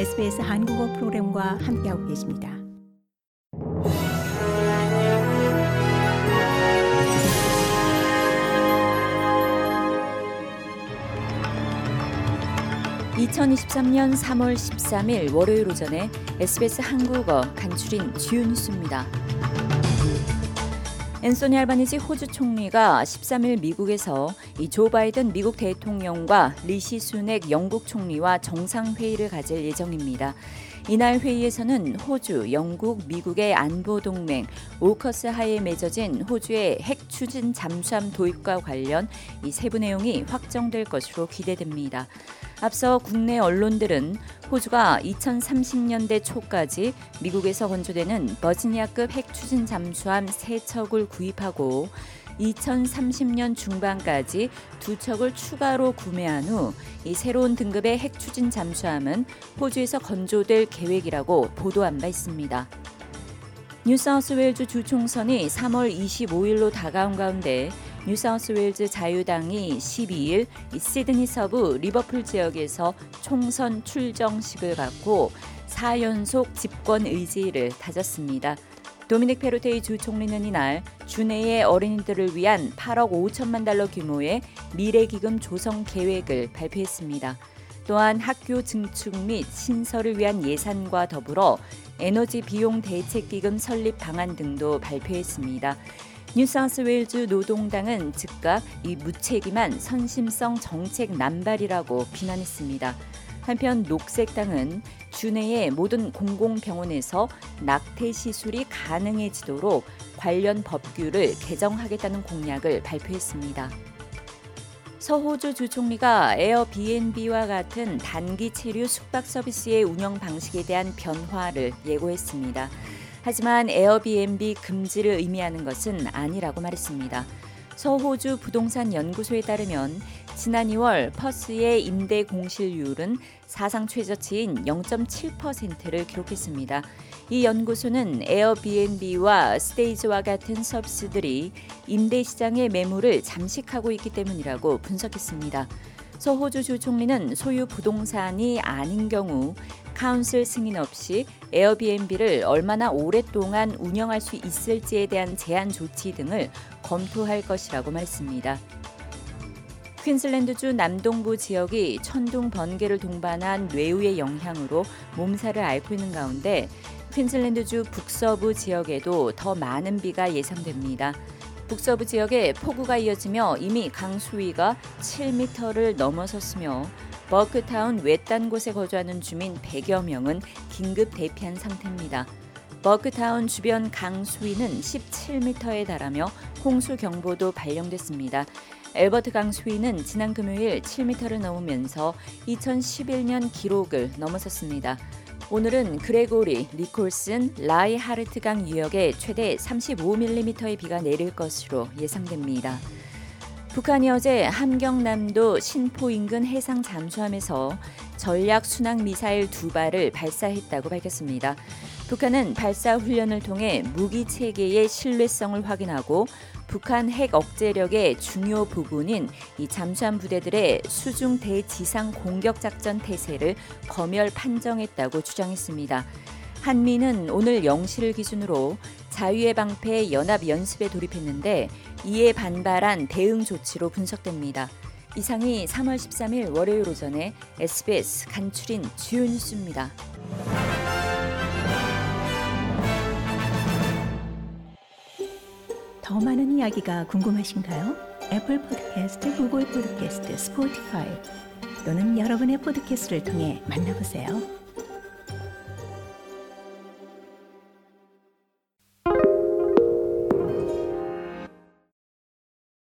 SBS 한국어 프로그램과 함께하고 계십니다. (2023년 3월 13일) 월요일 오전에 SBS 한국어 간추린 주요 뉴스입니다. 앤소니 알바니지 호주 총리가 13일 미국에서 이 조 바이든 미국 대통령과 리시 수넥 영국 총리와 정상회의를 가질 예정입니다. 이날 회의에서는 호주, 영국, 미국의 안보 동맹 오커스 하에 맺어진 호주의 핵 추진 잠수함 도입과 관련 이 세부 내용이 확정될 것으로 기대됩니다. 앞서 국내 언론들은 호주가 2030년대 초까지 미국에서 건조되는 버지니아급 핵 추진 잠수함 세 척을 구입하고 2030년 중반까지 두 척을 추가로 구매한 후 이 새로운 등급의 핵 추진 잠수함은 호주에서 건조될 계획이라고 보도한 바 있습니다. 뉴사우스웨일즈 주총선이 3월 25일로 다가온 가운데 뉴사우스웨일즈 자유당이 12일 시드니 서부 리버풀 지역에서 총선 출정식을 갖고 4연속 집권 의지를 다졌습니다. 도미닉 페로테이 주 총리는 이날 주내의 어린이들을 위한 8억 5천만 달러 규모의 미래기금 조성 계획을 발표했습니다. 또한 학교 증축 및 신설을 위한 예산과 더불어 에너지 비용 대책 기금 설립 방안 등도 발표했습니다. 뉴사우스웨일즈 노동당은 즉각 이 무책임한 선심성 정책 남발이라고 비난했습니다. 한편 녹색당은 주내의 모든 공공병원에서 낙태 시술이 가능해지도록 관련 법규를 개정하겠다는 공약을 발표했습니다. 서호주 주총리가 에어비앤비와 같은 단기 체류 숙박 서비스의 운영 방식에 대한 변화를 예고했습니다. 하지만 에어비앤비 금지를 의미하는 것은 아니라고 말했습니다. 서호주 부동산 연구소에 따르면 지난 2월 퍼스의 임대 공실률은 사상 최저치인 0.7%를 기록했습니다. 이 연구소는 에어비앤비와 스테이지와 같은 서비스들이 임대 시장의 매물을 잠식하고 있기 때문이라고 분석했습니다. 서호주 주 총리는 소유 부동산이 아닌 경우 카운슬 승인 없이 에어비앤비를 얼마나 오랫동안 운영할 수 있을지에 대한 제한 조치 등을 검토할 것이라고 말했습니다. 퀸슬랜드주 남동부 지역이 천둥 번개를 동반한 뇌우의 영향으로 몸살을 앓고 있는 가운데 퀸슬랜드주 북서부 지역에도 더 많은 비가 예상됩니다. 북서부 지역에 폭우가 이어지며 이미 강수위가 7m를 넘어섰으며 버크타운 외딴 곳에 거주하는 주민 100여 명은 긴급 대피한 상태입니다. 버크타운 주변 강 수위는 17m에 달하며 홍수 경보도 발령됐습니다. 엘버트 강 수위는 지난 금요일 7m를 넘으면서 2011년 기록을 넘어섰습니다. 오늘은 그레고리, 니콜슨, 라이 하르트 강 유역에 최대 35mm의 비가 내릴 것으로 예상됩니다. 북한이 어제 함경남도 신포 인근 해상 잠수함에서 전략 순항 미사일 두 발을 발사했다고 밝혔습니다. 북한은 발사 훈련을 통해 무기 체계의 신뢰성을 확인하고 북한 핵 억제력의 중요 부분인 이 잠수함 부대들의 수중 대지상 공격 작전 태세를 검열 판정했다고 주장했습니다. 한미는 오늘 0시를 기준으로 자유의 방패 연합 연습에 돌입했는데 이에 반발한 대응 조치로 분석됩니다. 이상이 3월 13일 월요일 오전에 SBS 간추린 주요 뉴스입니다. 더 많은 이야기가 궁금하신가요? 애플 포드캐스트, 구글 포드캐스트, 스포티파이 또는 여러분의 포드캐스트를 통해 만나보세요.